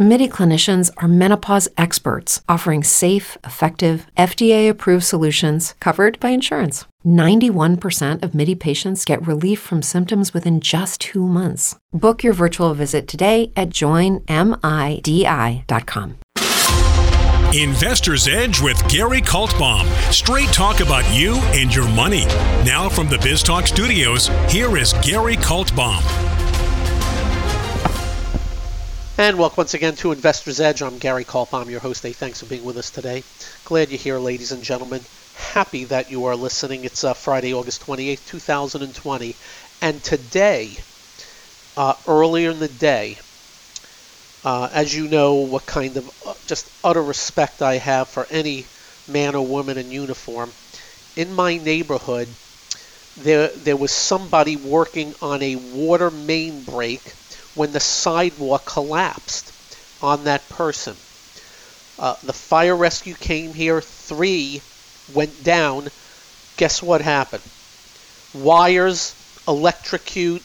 MIDI clinicians are menopause experts offering safe, effective, FDA approved solutions covered by insurance. 91% of MIDI patients get relief from symptoms within just two months. Book your virtual visit today at joinmidi.com. Investor's Edge with Gary Kaltbaum. Straight talk about you and your money. Now from the BizTalk studios, here is Gary Kaltbaum. And welcome once again to Investor's Edge. I'm Gary Kolb. I'm your host. Hey, thanks for being with us today. Glad you're here, ladies and gentlemen. Happy that you are listening. It's uh, Friday, August 28th, 2020. And today, uh, earlier in the day, uh, as you know, what kind of uh, just utter respect I have for any man or woman in uniform. In my neighborhood, there there was somebody working on a water main break when the sidewalk collapsed on that person. Uh, the fire rescue came here. Three went down. Guess what happened? Wires electrocute.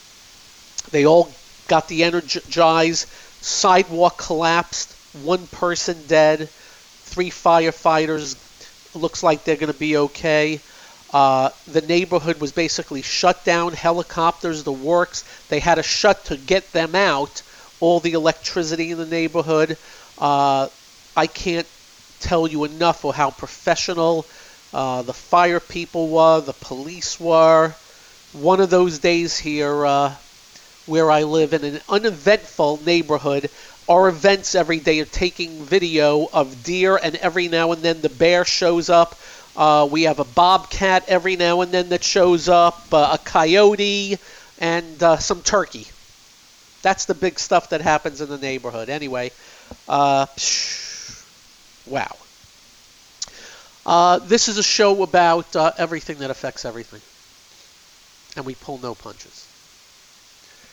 They all got the energized Sidewalk collapsed, one person dead, three firefighters. Looks like they're going to be okay. Uh, the neighborhood was basically shut down, helicopters, the works. They had a shut to get them out, all the electricity in the neighborhood. Uh, I can't tell you enough of how professional uh, the fire people were, the police were. One of those days here, uh, where I live in an uneventful neighborhood. Our events every day are taking video of deer, and every now and then the bear shows up. Uh, we have a bobcat every now and then that shows up, uh, a coyote, and uh, some turkey. That's the big stuff that happens in the neighborhood. Anyway, uh, wow. Uh, this is a show about uh, everything that affects everything. And we pull no punches.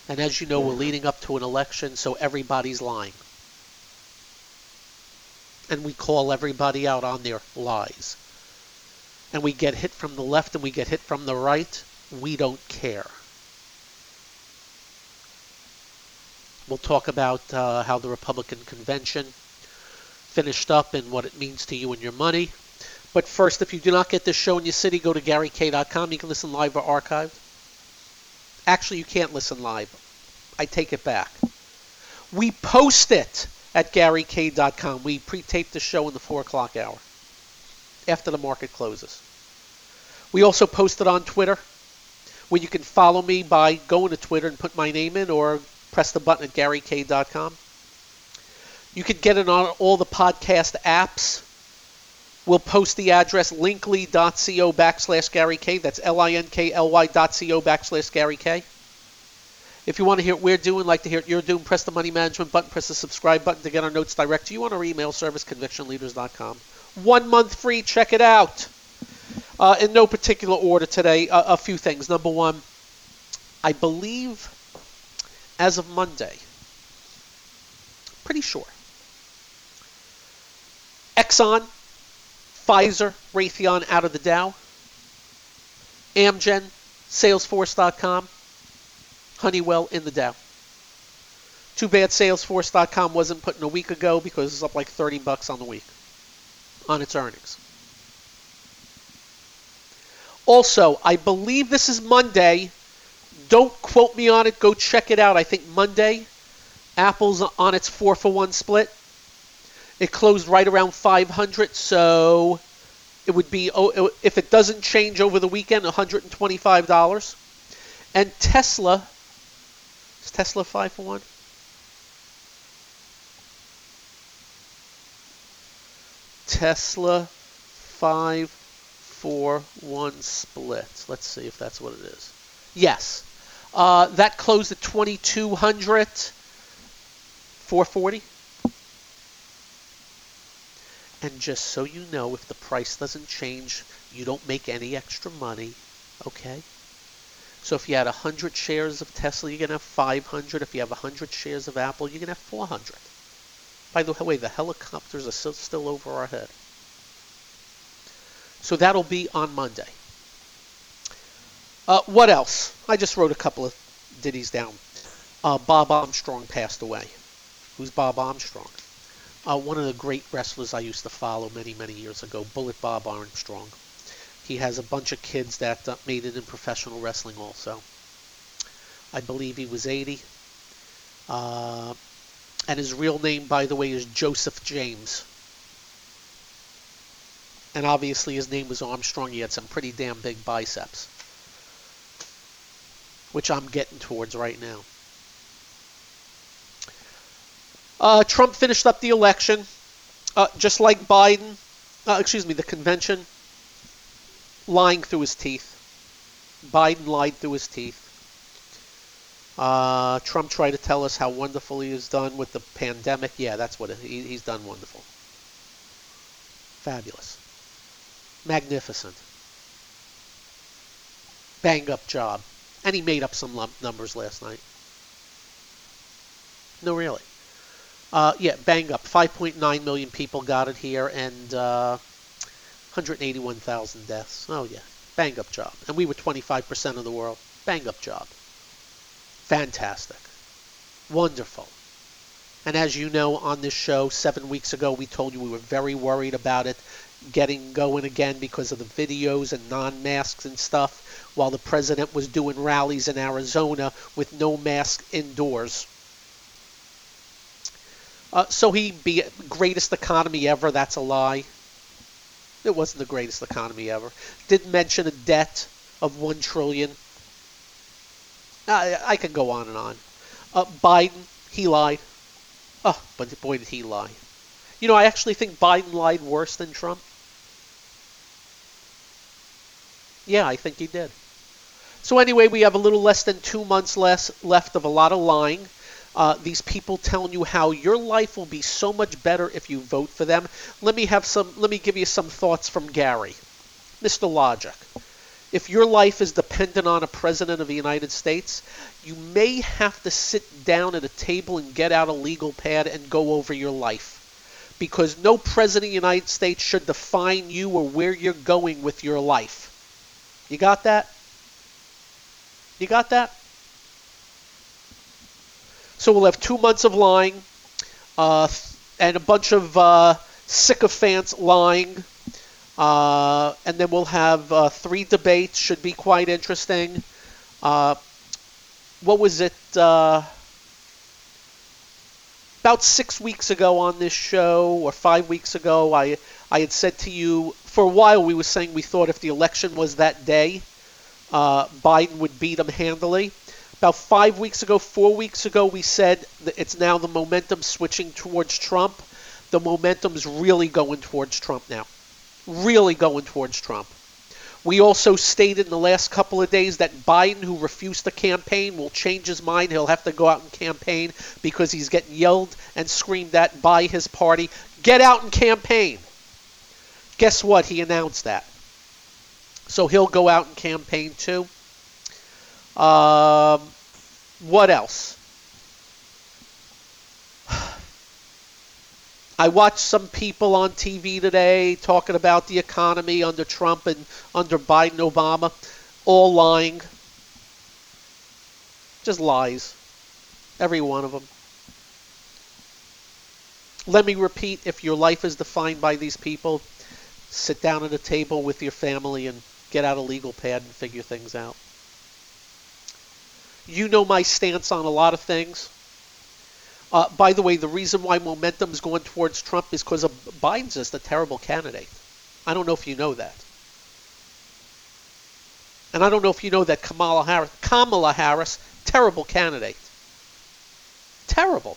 And as you know, we're leading up to an election, so everybody's lying. And we call everybody out on their lies. And we get hit from the left and we get hit from the right. We don't care. We'll talk about uh, how the Republican convention finished up and what it means to you and your money. But first, if you do not get this show in your city, go to GaryK.com. You can listen live or archived. Actually, you can't listen live. I take it back. We post it at GaryK.com. We pre-tape the show in the 4 o'clock hour after the market closes. We also post it on Twitter, where you can follow me by going to Twitter and put my name in or press the button at GaryK.com. You can get it on all the podcast apps. We'll post the address linkly.co backslash Gary K. That's L-I-N-K-L-Y dot co backslash Gary K. If you want to hear what we're doing, like to hear what you're doing, press the money management button, press the subscribe button to get our notes direct to you on our email service, convictionleaders.com. One month free, check it out. Uh, in no particular order today, a few things. Number one, I believe as of Monday, pretty sure, Exxon, Pfizer, Raytheon out of the Dow, Amgen, Salesforce.com, Honeywell in the Dow. Too bad Salesforce.com wasn't put in a week ago because it's up like 30 bucks on the week on its earnings. Also, I believe this is Monday. Don't quote me on it. Go check it out. I think Monday, Apple's on its four for one split. It closed right around 500, so it would be oh, if it doesn't change over the weekend, 125 dollars. And Tesla is Tesla five for one? Tesla five for one split. Let's see if that's what it is. Yes. Uh, that closed at 2200 440 and just so you know if the price doesn't change you don't make any extra money okay so if you had 100 shares of Tesla, you're going to have 500. If you have 100 shares of Apple, you're going to have 400. By the way, the helicopters are still, over our head. So that'll be on Monday. Uh, what else? I just wrote a couple of ditties down. Uh, Bob Armstrong passed away. Who's Bob Armstrong? Uh, one of the great wrestlers I used to follow many, many years ago, Bullet Bob Armstrong. He has a bunch of kids that uh, made it in professional wrestling also. I believe he was 80. And his real name, by the way, is Joseph James. And obviously his name was Armstrong. He had some pretty damn big biceps. Which I'm getting towards right now. Uh, Trump finished up the election, uh, just like Biden, uh, excuse me, the convention, lying through his teeth. Biden lied through his teeth. Uh, Trump tried to tell us how wonderful he has done with the pandemic. Yeah, that's what it, he, he's done wonderful. Fabulous. Magnificent. Bang up job. And he made up some numbers last night. No, really. Uh, yeah, bang up. 5.9 million people got it here and uh, 181,000 deaths. Oh, yeah. Bang up job. And we were 25% of the world. Bang up job. Fantastic. Wonderful. And as you know, on this show, seven weeks ago, we told you we were very worried about it getting going again because of the videos and non masks and stuff, while the president was doing rallies in Arizona with no mask indoors. Uh, so he be greatest economy ever. That's a lie. It wasn't the greatest economy ever. Didn't mention a debt of one trillion. I, can go on and on. Uh, Biden, he lied. Oh, but boy did he lie. You know, I actually think Biden lied worse than Trump. Yeah, I think he did. So anyway, we have a little less than two months less left of a lot of lying. Uh, these people telling you how your life will be so much better if you vote for them. Let me have some. Let me give you some thoughts from Gary, Mr. Logic. If your life is dependent on a president of the United States, you may have to sit down at a table and get out a legal pad and go over your life. Because no president of the United States should define you or where you're going with your life. You got that? You got that? So we'll have two months of lying uh, and a bunch of uh, sycophants lying. Uh, and then we'll have uh, three debates. Should be quite interesting. Uh, what was it? Uh, about six weeks ago on this show, or five weeks ago, I I had said to you for a while we were saying we thought if the election was that day, Biden would beat him handily. About five weeks ago, four weeks ago, we said it's now the momentum switching towards Trump. The momentum's really going towards Trump now. Really going towards Trump. We also stated in the last couple of days that Biden, who refused to campaign, will change his mind. He'll have to go out and campaign because he's getting yelled and screamed at by his party. Get out and campaign. Guess what? He announced that. So he'll go out and campaign too. Um, what else? I watched some people on TV today talking about the economy under Trump and under Biden Obama, all lying. Just lies. Every one of them. Let me repeat if your life is defined by these people, sit down at a table with your family and get out a legal pad and figure things out. You know my stance on a lot of things. Uh, by the way, the reason why momentum is going towards Trump is because Biden's just a terrible candidate. I don't know if you know that. And I don't know if you know that Kamala Harris, Kamala Harris, terrible candidate. Terrible.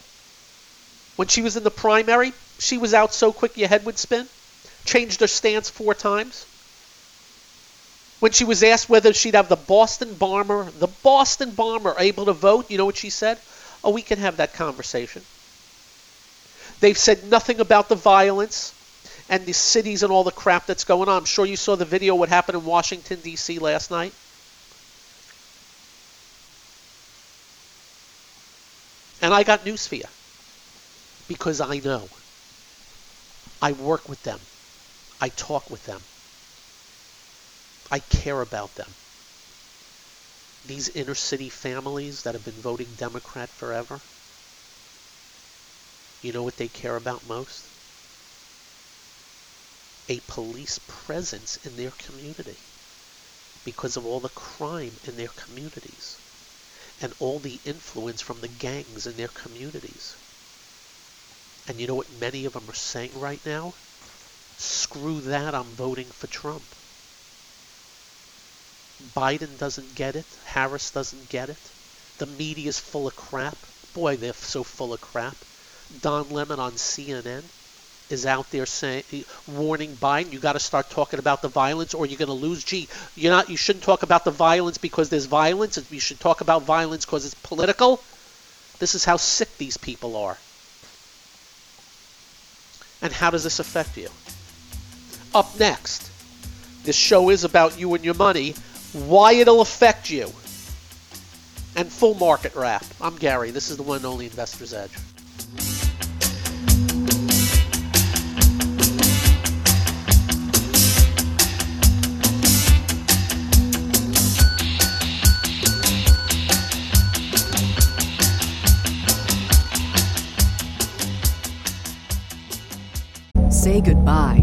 When she was in the primary, she was out so quick your head would spin. Changed her stance four times when she was asked whether she'd have the Boston Bomber, the Boston Bomber, able to vote, you know what she said? Oh, we can have that conversation. They've said nothing about the violence and the cities and all the crap that's going on. I'm sure you saw the video what happened in Washington D.C. last night. And I got news for you. because I know. I work with them. I talk with them. I care about them. These inner city families that have been voting Democrat forever, you know what they care about most? A police presence in their community because of all the crime in their communities and all the influence from the gangs in their communities. And you know what many of them are saying right now? Screw that, I'm voting for Trump. Biden doesn't get it. Harris doesn't get it. The media's full of crap. Boy, they're so full of crap. Don Lemon on CNN is out there saying, warning Biden, you got to start talking about the violence, or you're going to lose. Gee, you're not. You shouldn't talk about the violence because there's violence. You should talk about violence because it's political. This is how sick these people are. And how does this affect you? Up next, this show is about you and your money, why it'll affect you, and full market wrap. I'm Gary. This is the one and only Investor's Edge. Say goodbye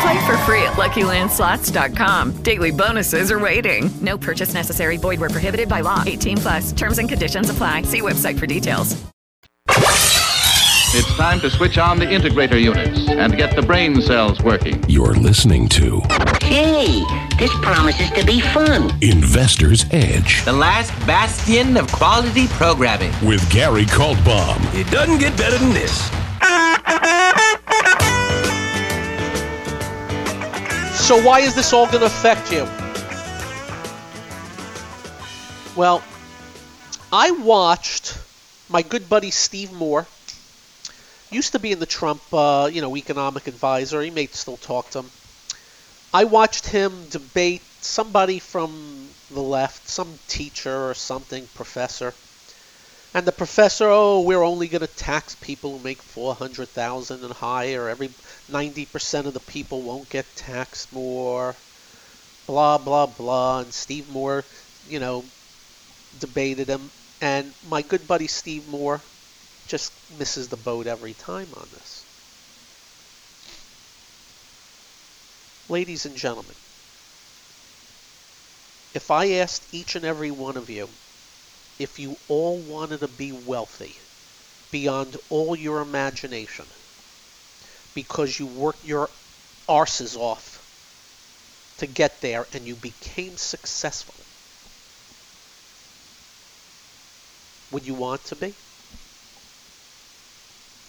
Play for free at LuckyLandSlots.com. Daily bonuses are waiting. No purchase necessary. Void where prohibited by law. 18 plus. Terms and conditions apply. See website for details. It's time to switch on the integrator units and get the brain cells working. You're listening to Hey, this promises to be fun. Investor's Edge The last bastion of quality programming. with Gary Kaltbaum. It doesn't get better than this. So why is this all going to affect you? Well, I watched my good buddy Steve Moore. Used to be in the Trump, uh, you know, economic advisor. He may still talk to him. I watched him debate somebody from the left, some teacher or something, professor. And the professor, oh, we're only going to tax people who make 400,000 and higher. Every 90% of the people won't get taxed more. Blah blah blah. And Steve Moore, you know, debated him. And my good buddy Steve Moore just misses the boat every time on this. Ladies and gentlemen, if I asked each and every one of you if you all wanted to be wealthy beyond all your imagination because you worked your arses off to get there and you became successful, would you want to be?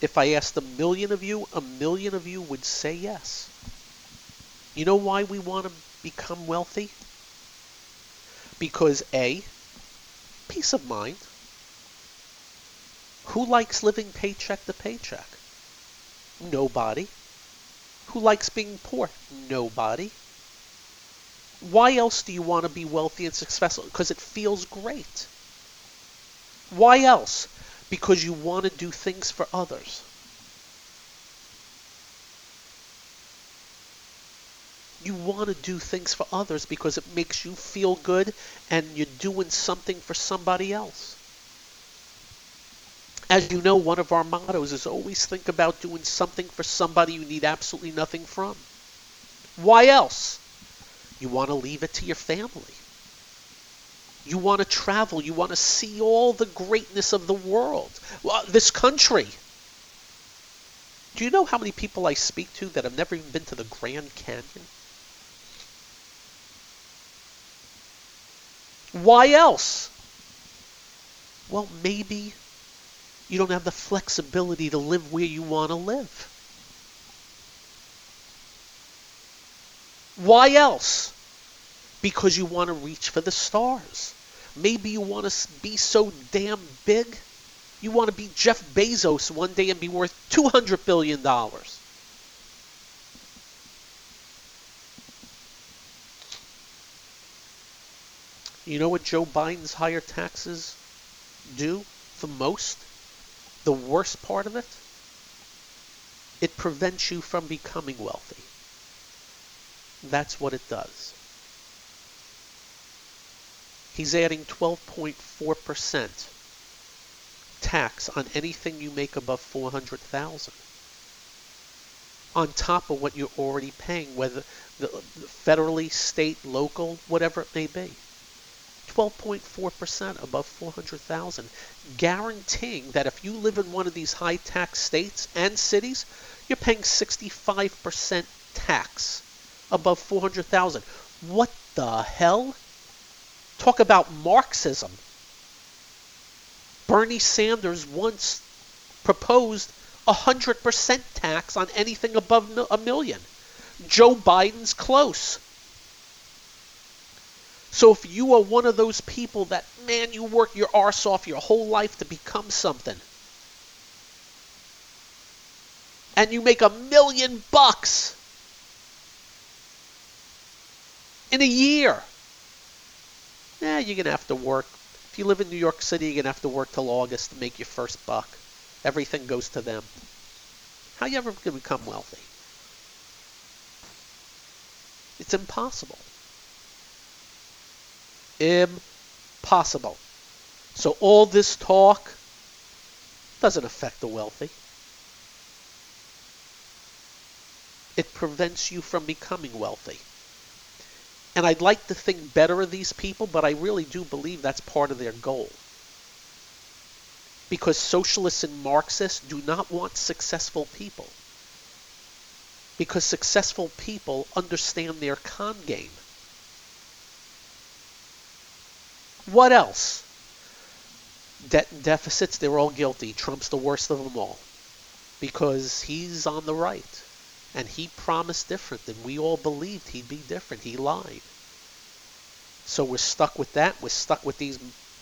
If I asked a million of you, a million of you would say yes. You know why we want to become wealthy? Because A, peace of mind. Who likes living paycheck to paycheck? Nobody. Who likes being poor? Nobody. Why else do you want to be wealthy and successful? Because it feels great. Why else? Because you want to do things for others. You want to do things for others because it makes you feel good and you're doing something for somebody else. As you know, one of our mottos is always think about doing something for somebody you need absolutely nothing from. Why else? You want to leave it to your family. You want to travel. You want to see all the greatness of the world. Well, this country. Do you know how many people I speak to that have never even been to the Grand Canyon? Why else? Well, maybe you don't have the flexibility to live where you want to live. Why else? Because you want to reach for the stars. Maybe you want to be so damn big. You want to be Jeff Bezos one day and be worth $200 billion. You know what Joe Biden's higher taxes do the most? The worst part of it? It prevents you from becoming wealthy. That's what it does. He's adding 12.4% tax on anything you make above 400,000 on top of what you're already paying whether the federally, state, local, whatever it may be. 12.4% above 400,000, guaranteeing that if you live in one of these high tax states and cities, you're paying 65% tax above 400,000. What the hell? Talk about Marxism. Bernie Sanders once proposed 100% tax on anything above a million. Joe Biden's close. So if you are one of those people that, man, you work your arse off your whole life to become something, and you make a million bucks in a year, yeah, you're going to have to work. If you live in New York City, you're going to have to work till August to make your first buck. Everything goes to them. How you ever going to become wealthy? It's impossible. Impossible. So all this talk doesn't affect the wealthy. It prevents you from becoming wealthy. And I'd like to think better of these people, but I really do believe that's part of their goal. Because socialists and Marxists do not want successful people. Because successful people understand their con game. What else? Debt and deficits, they're all guilty. Trump's the worst of them all. Because he's on the right. And he promised different, than we all believed he'd be different. He lied. So we're stuck with that. We're stuck with these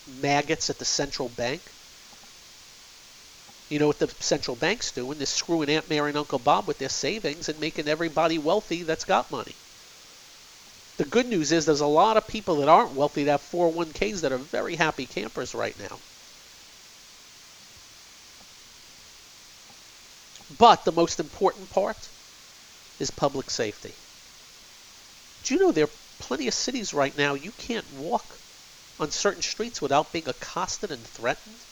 maggots at the central bank. You know what the central bank's doing? They're screwing Aunt Mary and Uncle Bob with their savings and making everybody wealthy that's got money. The good news is there's a lot of people that aren't wealthy that have 401ks that are very happy campers right now. But the most important part is public safety. Do you know there are plenty of cities right now you can't walk on certain streets without being accosted and threatened?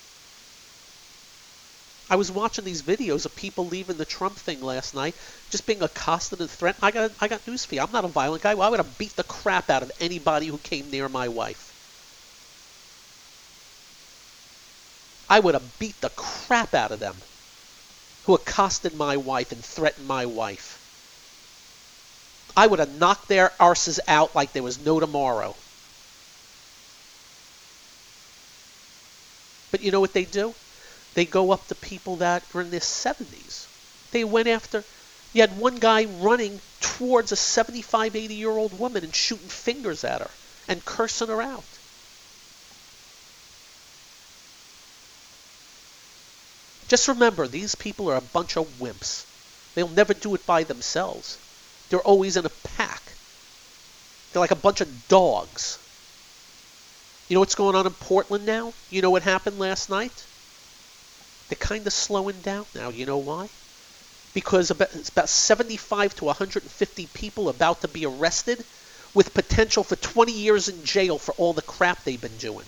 I was watching these videos of people leaving the Trump thing last night, just being accosted and threatened. I got I got news for you. I'm not a violent guy. I would have beat the crap out of anybody who came near my wife. I would have beat the crap out of them who accosted my wife and threatened my wife. I would have knocked their arses out like there was no tomorrow. But you know what they do? They go up to people that are in their 70s. They went after, you had one guy running towards a 75, 80 year old woman and shooting fingers at her and cursing her out. Just remember, these people are a bunch of wimps. They'll never do it by themselves. They're always in a pack. They're like a bunch of dogs. You know what's going on in Portland now? You know what happened last night? They're kind of slowing down now. You know why? Because about, it's about 75 to 150 people about to be arrested with potential for 20 years in jail for all the crap they've been doing.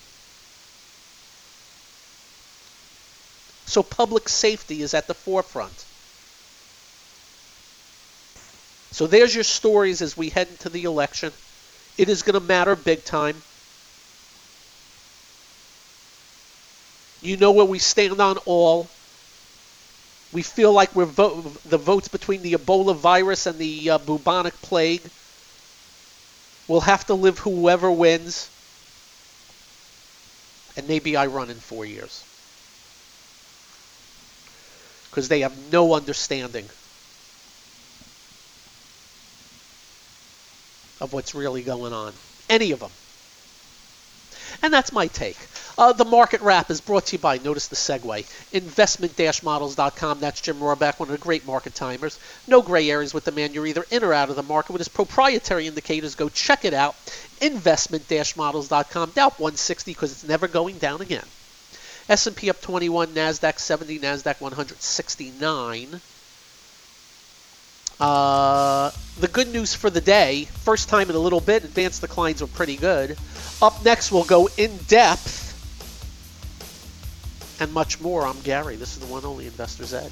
So public safety is at the forefront. So there's your stories as we head into the election. It is going to matter big time. You know where we stand on all. We feel like we're vo- the votes between the Ebola virus and the uh, bubonic plague. We'll have to live whoever wins. And maybe I run in four years. Because they have no understanding of what's really going on. Any of them. And that's my take. Uh, the market wrap is brought to you by, notice the segue, investment-models.com. That's Jim Rohrback, one of the great market timers. No gray areas with the man. You're either in or out of the market with his proprietary indicators. Go check it out, investment-models.com. Dow 160 because it's never going down again. S&P up 21, NASDAQ 70, NASDAQ 169. Uh, the good news for the day, first time in a little bit, advanced declines were pretty good. Up next, we'll go in depth and much more. I'm Gary. This is the one only Investor's Edge.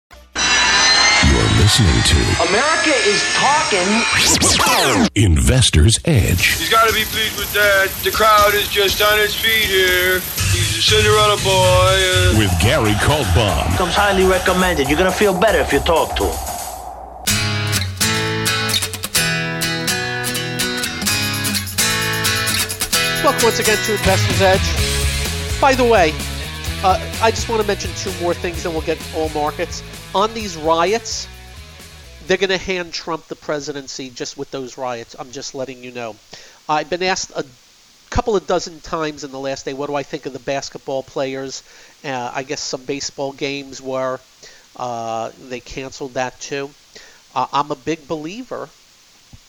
You're listening to America is talking. Investor's Edge. He's got to be pleased with that. The crowd is just on its feet here. He's a Cinderella boy. Uh... With Gary Kaltbaum. Comes highly recommended. You're going to feel better if you talk to him. Welcome once again to Investor's Edge. By the way, uh, I just want to mention two more things, then we'll get all markets. On these riots, they're going to hand Trump the presidency just with those riots. I'm just letting you know. I've been asked a couple of dozen times in the last day, what do I think of the basketball players? Uh, I guess some baseball games were uh, they canceled that too. Uh, I'm a big believer.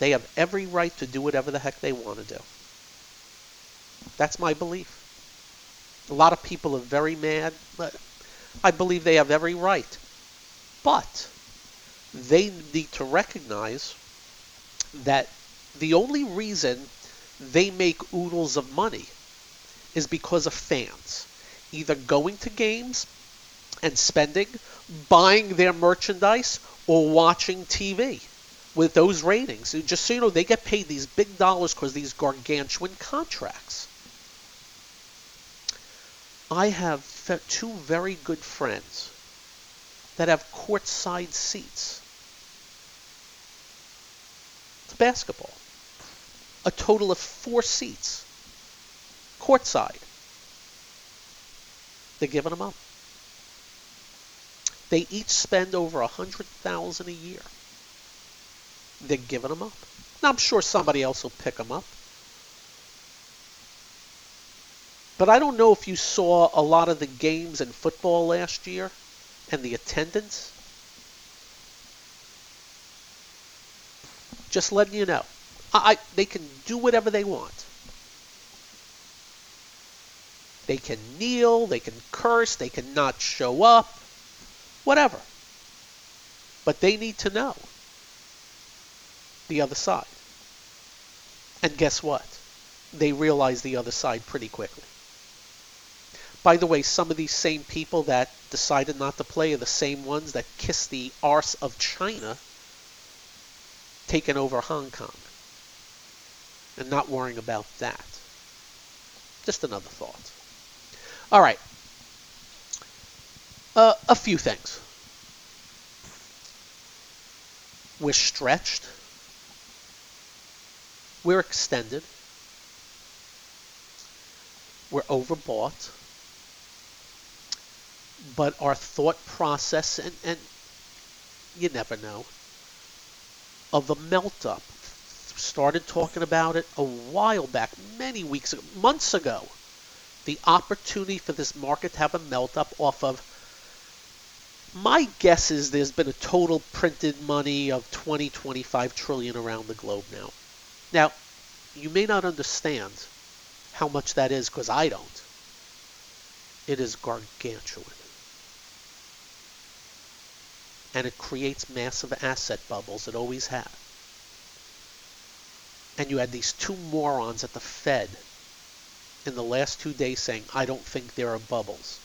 They have every right to do whatever the heck they want to do. That's my belief. A lot of people are very mad, but I believe they have every right. But they need to recognize that the only reason they make oodles of money is because of fans either going to games and spending, buying their merchandise, or watching TV with those ratings. Just so you know, they get paid these big dollars because these gargantuan contracts. I have two very good friends that have courtside seats to basketball. A total of four seats, courtside. They're giving them up. They each spend over a hundred thousand a year. They're giving them up. Now I'm sure somebody else will pick them up. But I don't know if you saw a lot of the games in football last year and the attendance. Just letting you know. I, I, they can do whatever they want. They can kneel, they can curse, they can not show up, whatever. But they need to know the other side. And guess what? They realize the other side pretty quickly. By the way, some of these same people that decided not to play are the same ones that kissed the arse of China taking over Hong Kong and not worrying about that. Just another thought. All right. Uh, a few things. We're stretched. We're extended. We're overbought. But our thought process, and, and you never know, of the melt up, started talking about it a while back, many weeks ago, months ago. The opportunity for this market to have a melt up off of my guess is there's been a total printed money of 20, 25 trillion around the globe now. Now, you may not understand how much that is because I don't. It is gargantuan. And it creates massive asset bubbles. It always has. And you had these two morons at the Fed in the last two days saying, I don't think there are bubbles.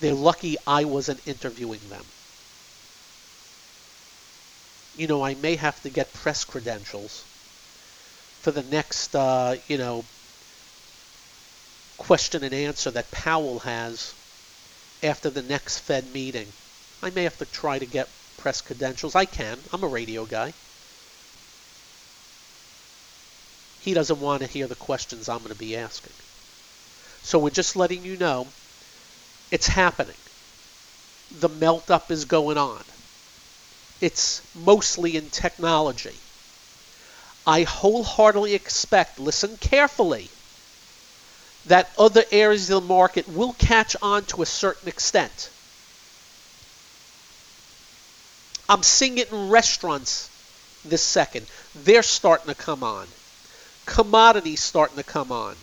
They're lucky I wasn't interviewing them. You know, I may have to get press credentials for the next, uh, you know, question and answer that Powell has after the next Fed meeting. I may have to try to get press credentials. I can. I'm a radio guy. He doesn't want to hear the questions I'm going to be asking. So we're just letting you know it's happening. The melt up is going on. It's mostly in technology. I wholeheartedly expect, listen carefully, that other areas of the market will catch on to a certain extent. I'm seeing it in restaurants this second. They're starting to come on. Commodities starting to come on.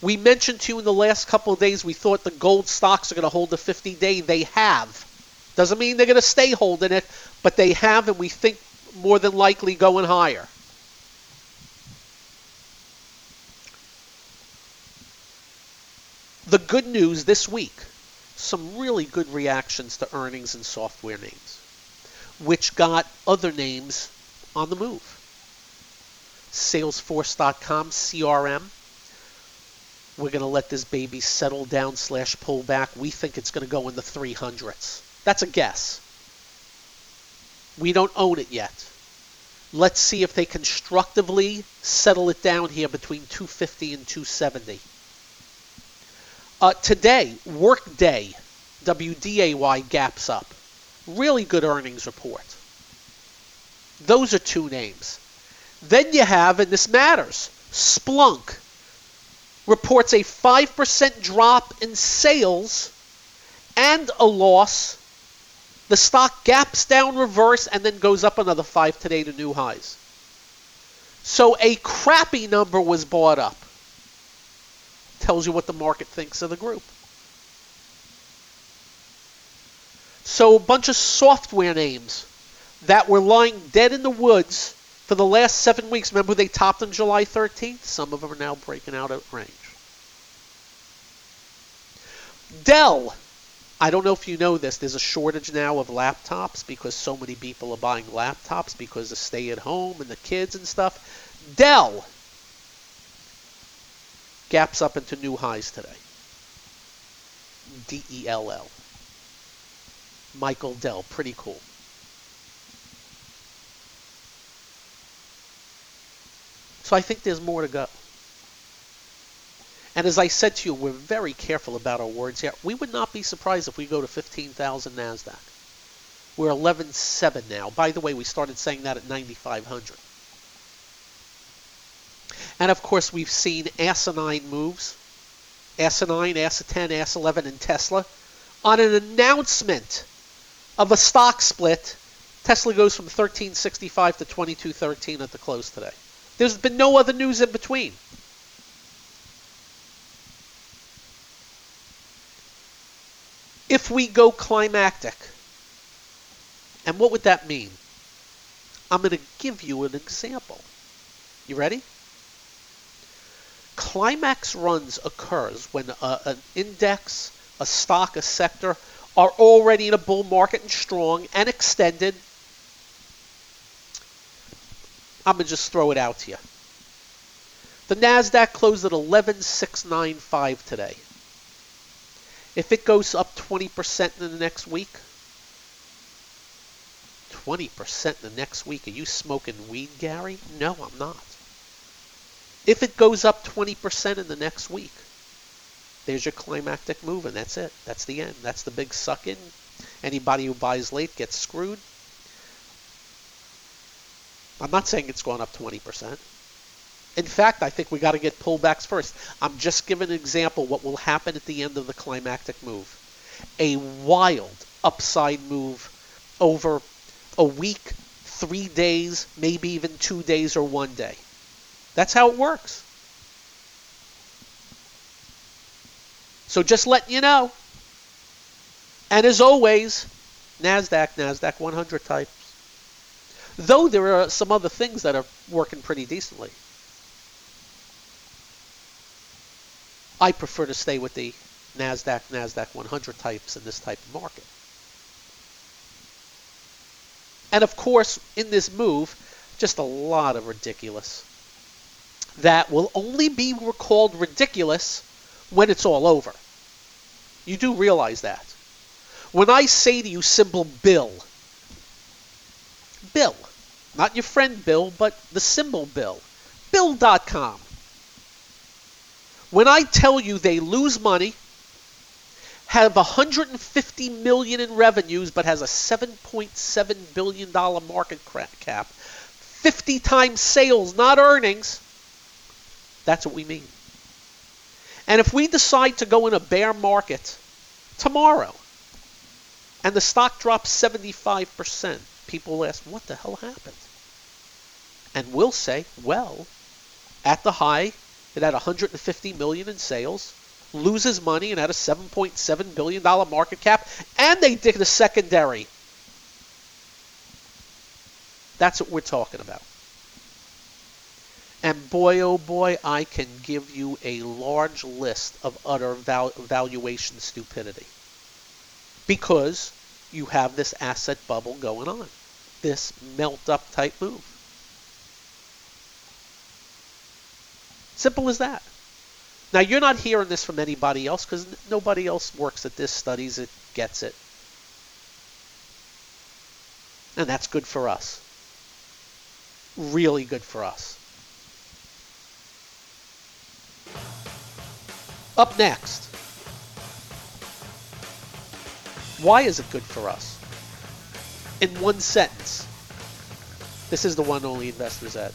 We mentioned to you in the last couple of days we thought the gold stocks are going to hold the 50 day. They have. Doesn't mean they're going to stay holding it, but they have, and we think more than likely going higher. The good news this week some really good reactions to earnings and software names, which got other names on the move. Salesforce.com, CRM, we're going to let this baby settle down slash pull back. We think it's going to go in the 300s. That's a guess. We don't own it yet. Let's see if they constructively settle it down here between 250 and 270. Uh, today, Workday, WDAY gaps up. Really good earnings report. Those are two names. Then you have, and this matters, Splunk reports a 5% drop in sales and a loss. The stock gaps down reverse and then goes up another 5 today to new highs. So a crappy number was bought up. Tells you what the market thinks of the group. So a bunch of software names that were lying dead in the woods for the last seven weeks. Remember they topped on July 13th? Some of them are now breaking out of range. Dell. I don't know if you know this. There's a shortage now of laptops because so many people are buying laptops because of stay at home and the kids and stuff. Dell gaps up into new highs today. D E L L. Michael Dell, pretty cool. So I think there's more to go. And as I said to you, we're very careful about our words here. We would not be surprised if we go to 15,000 NASDAQ. We're 11.7 now. By the way, we started saying that at 9,500. And of course, we've seen asinine moves. Asinine, ASA 10, ASA 11, and Tesla. On an announcement of a stock split, Tesla goes from 1365 to 2213 at the close today. There's been no other news in between. If we go climactic, and what would that mean? I'm going to give you an example. You ready? Climax runs occurs when a, an index, a stock, a sector are already in a bull market and strong and extended I'm going to just throw it out to you. The NASDAQ closed at 11,695 today. If it goes up 20% in the next week, 20% in the next week, are you smoking weed, Gary? No, I'm not. If it goes up 20% in the next week, there's your climactic move, and that's it. That's the end. That's the big suck in. Anybody who buys late gets screwed. I'm not saying it's gone up 20%. In fact, I think we got to get pullbacks first. I'm just giving an example what will happen at the end of the climactic move. A wild upside move over a week, three days, maybe even two days or one day. That's how it works. So just letting you know. And as always, NASDAQ, NASDAQ 100 types. Though there are some other things that are working pretty decently. I prefer to stay with the NASDAQ, NASDAQ 100 types in this type of market. And of course, in this move, just a lot of ridiculous. That will only be called ridiculous when it's all over. You do realize that. When I say to you symbol Bill, Bill, not your friend Bill, but the symbol Bill, Bill.com. When I tell you they lose money, have 150 million in revenues, but has a 7.7 billion dollar market cap, 50 times sales, not earnings, that's what we mean. And if we decide to go in a bear market tomorrow, and the stock drops 75%, people will ask, what the hell happened? And we'll say, well, at the high, it had 150 million in sales, loses money and had a 7.7 billion dollar market cap, and they did a secondary. That's what we're talking about. And boy, oh boy, I can give you a large list of utter val- valuation stupidity. Because you have this asset bubble going on, this melt up type move. Simple as that. Now, you're not hearing this from anybody else because nobody else works at this, studies it, gets it. And that's good for us. Really good for us. Up next. Why is it good for us? In one sentence. This is the one only Investor's Edge.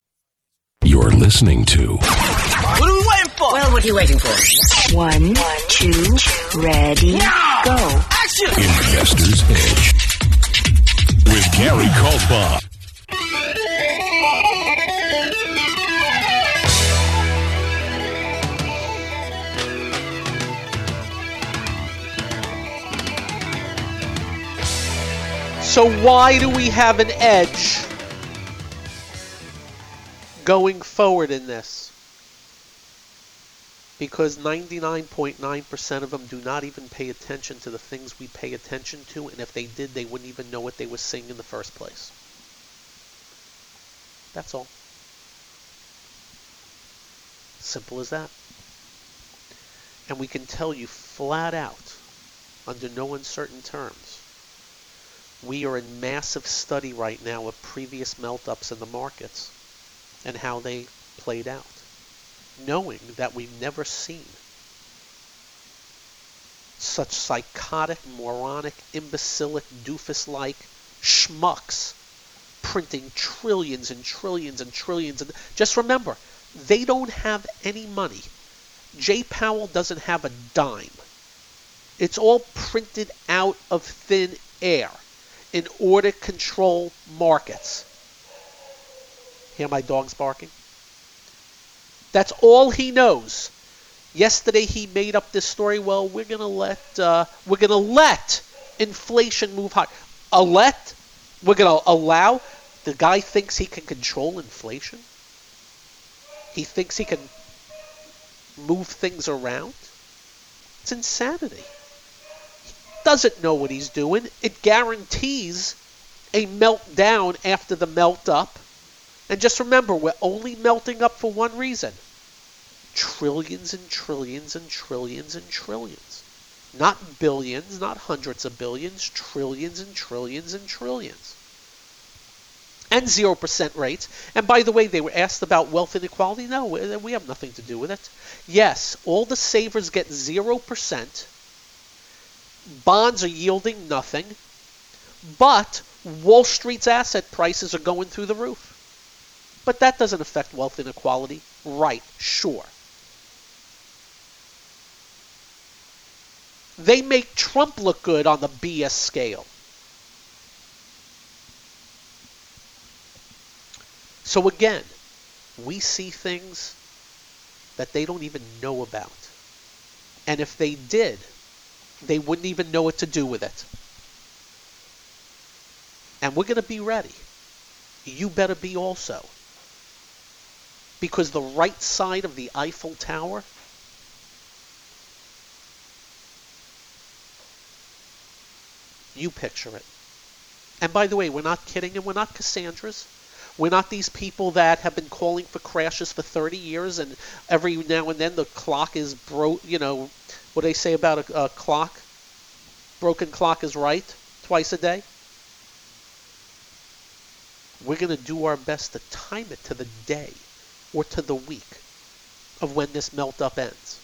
You're listening to. What are we waiting for? Well, what are you waiting for? One, two, ready, yeah. go. Action! Investor's Edge. With Gary Kaltbaum. So why do we have an edge going forward in this? Because 99.9% of them do not even pay attention to the things we pay attention to, and if they did, they wouldn't even know what they were seeing in the first place. That's all. Simple as that. And we can tell you flat out, under no uncertain terms, we are in massive study right now of previous melt-ups in the markets and how they played out, knowing that we've never seen such psychotic, moronic, imbecilic, doofus-like schmucks printing trillions and trillions and trillions. And just remember, they don't have any money. Jay Powell doesn't have a dime. It's all printed out of thin air in order to control markets. Hear my dogs barking? That's all he knows. Yesterday he made up this story. Well, we're gonna let uh, we're gonna let inflation move high. A let we're gonna allow the guy thinks he can control inflation. He thinks he can move things around. It's insanity. He doesn't know what he's doing. It guarantees a meltdown after the melt up. And just remember, we're only melting up for one reason trillions and trillions and trillions and trillions. Not billions, not hundreds of billions, trillions and trillions and trillions. And 0% rates. And by the way, they were asked about wealth inequality. No, we have nothing to do with it. Yes, all the savers get 0%. Bonds are yielding nothing. But Wall Street's asset prices are going through the roof. But that doesn't affect wealth inequality. Right, sure. They make Trump look good on the BS scale. So again, we see things that they don't even know about. And if they did, they wouldn't even know what to do with it. And we're going to be ready. You better be also. Because the right side of the Eiffel Tower You picture it. And by the way, we're not kidding and we're not Cassandras. We're not these people that have been calling for crashes for 30 years and every now and then the clock is broke, you know, what they say about a, a clock? Broken clock is right twice a day. We're going to do our best to time it to the day or to the week of when this melt up ends.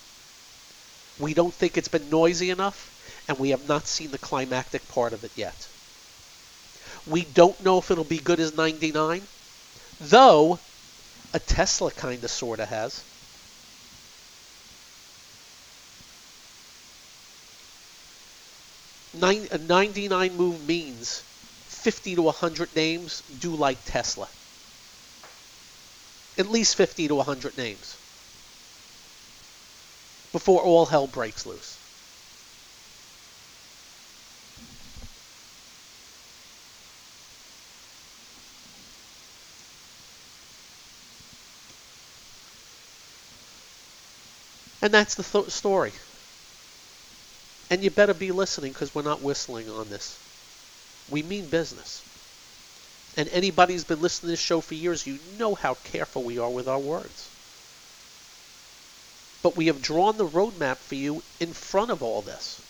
We don't think it's been noisy enough and we have not seen the climactic part of it yet. We don't know if it'll be good as 99, though a Tesla kind of sort of has. Nine, a 99 move means 50 to 100 names do like Tesla. At least 50 to 100 names before all hell breaks loose. And that's the th- story. And you better be listening because we're not whistling on this. We mean business. And anybody who's been listening to this show for years, you know how careful we are with our words. But we have drawn the roadmap for you in front of all this.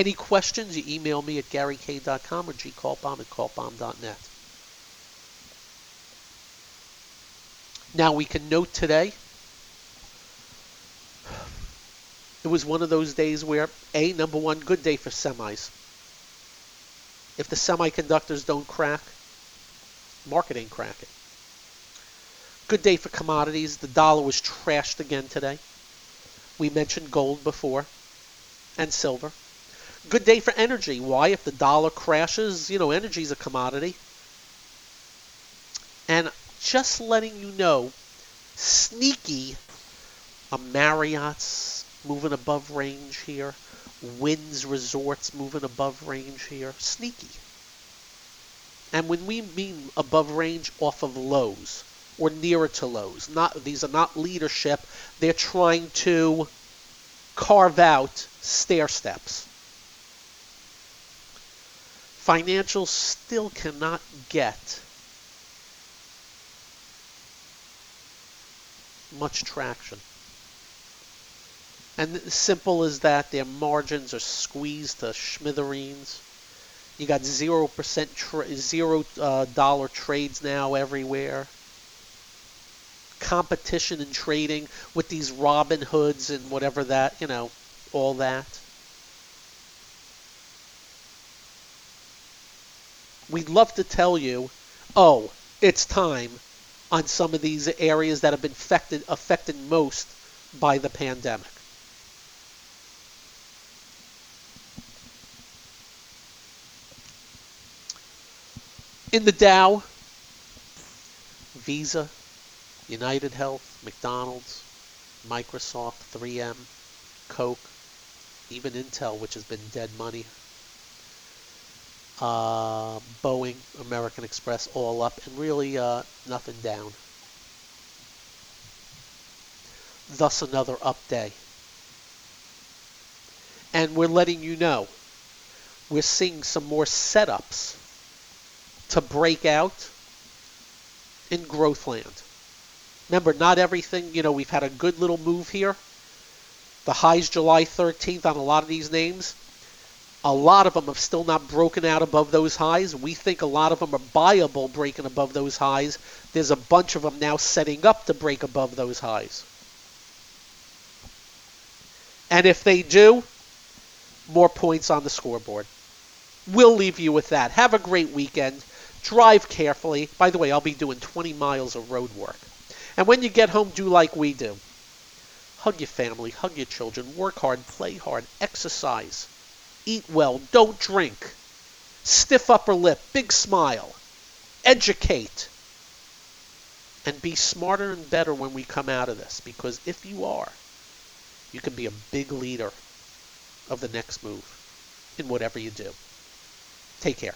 Any questions, you email me at garyk.com or gkaltbaum at kaltbaum.net. Now we can note today, it was one of those days where, A, number one, good day for semis. If the semiconductors don't crack, market ain't cracking. Good day for commodities. The dollar was trashed again today. We mentioned gold before and silver. Good day for energy. Why? If the dollar crashes, you know, energy is a commodity. And just letting you know, sneaky, a Marriott's moving above range here. Wynn's Resorts moving above range here. Sneaky. And when we mean above range, off of lows. or nearer to lows. Not these are not leadership. They're trying to carve out stair steps. Financials still cannot get much traction. And simple as that, their margins are squeezed to smithereens. You got zero percent, tra- zero uh, dollar trades now everywhere. Competition in trading with these Robin Hoods and whatever that, you know, all that. We'd love to tell you, oh, it's time on some of these areas that have been affected, affected most by the pandemic. In the Dow, Visa, United Health, McDonald's, Microsoft, 3M, Coke, even Intel, which has been dead money, uh, Boeing, American Express, all up, and really uh, nothing down. Thus, another up day. And we're letting you know we're seeing some more setups to break out in growth land. Remember, not everything, you know, we've had a good little move here. The highs July 13th on a lot of these names. A lot of them have still not broken out above those highs. We think a lot of them are buyable breaking above those highs. There's a bunch of them now setting up to break above those highs. And if they do, more points on the scoreboard. We'll leave you with that. Have a great weekend. Drive carefully. By the way, I'll be doing 20 miles of road work. And when you get home, do like we do. Hug your family, hug your children, work hard, play hard, exercise, eat well, don't drink, stiff upper lip, big smile, educate, and be smarter and better when we come out of this. Because if you are, you can be a big leader of the next move in whatever you do. Take care.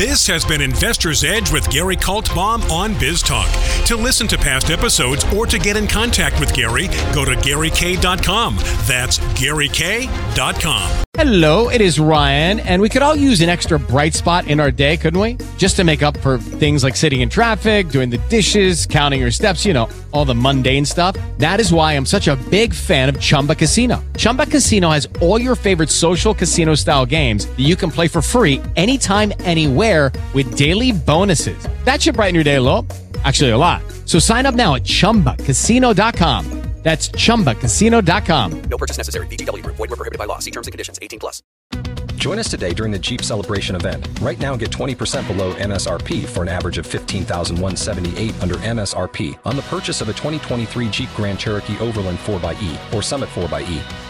This has been Investor's Edge with Gary Kaltbaum on BizTalk. To listen to past episodes or to get in contact with Gary, go to GaryK.com. That's GaryK.com. Hello, it is Ryan, and we could all use an extra bright spot in our day, couldn't we? Just to make up for things like sitting in traffic, doing the dishes, counting your steps, you know, all the mundane stuff. That is why I'm such a big fan of Chumba Casino. Chumba Casino has all your favorite social casino style games that you can play for free anytime, anywhere with daily bonuses. That should brighten your day a little. Actually, a lot. So sign up now at chumbacasino.com. That's chumbacasino.com. No purchase necessary. VGW Group. Void were prohibited by law. See terms and conditions. 18 plus. Join us today during the Jeep Celebration event. Right now, get 20% below MSRP for an average of 15178 under MSRP on the purchase of a 2023 Jeep Grand Cherokee Overland 4xE or Summit 4xE.